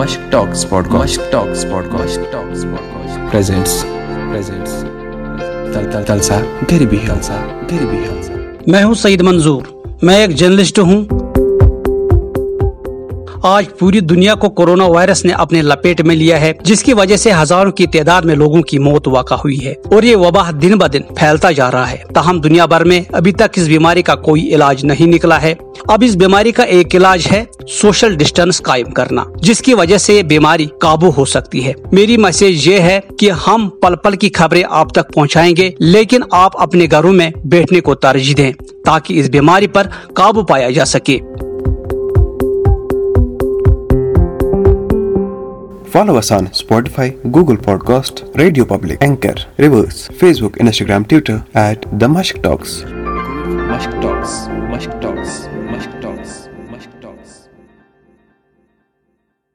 Podcast. Mushk Talks Podcast. Mushk Talks Podcast. Presents. Presents. Tal tal talsa. Garibi halsa. Garibi halsa. میں ہوں سعید منظور میں ایک journalist ہوں آج پوری دنیا کو کورونا وائرس نے اپنے لپیٹ میں لیا ہے، جس کی وجہ سے ہزاروں کی تعداد میں لوگوں کی موت واقع ہوئی ہے۔ اور یہ وبا دن ب دن پھیلتا جا رہا ہے۔ تاہم دنیا بھر میں ابھی تک اس بیماری کا کوئی علاج نہیں نکلا ہے۔ اب اس بیماری کا ایک علاج ہے سوشل ڈسٹینس قائم کرنا، جس کی وجہ سے یہ بیماری قابو ہو سکتی ہے۔ میری میسج یہ ہے کہ ہم پل پل کی خبریں آپ تک پہنچائیں گے، لیکن آپ اپنے گھروں میں بیٹھنے کو ترجیح دیں تاکہ اس بیماری پر قابو پایا جا سکے۔ Follow us on Spotify, Google Podcast, Radio Public, Anchor, Reverse, Facebook, Instagram, Twitter at The Mushk Talks. Mushk Talks.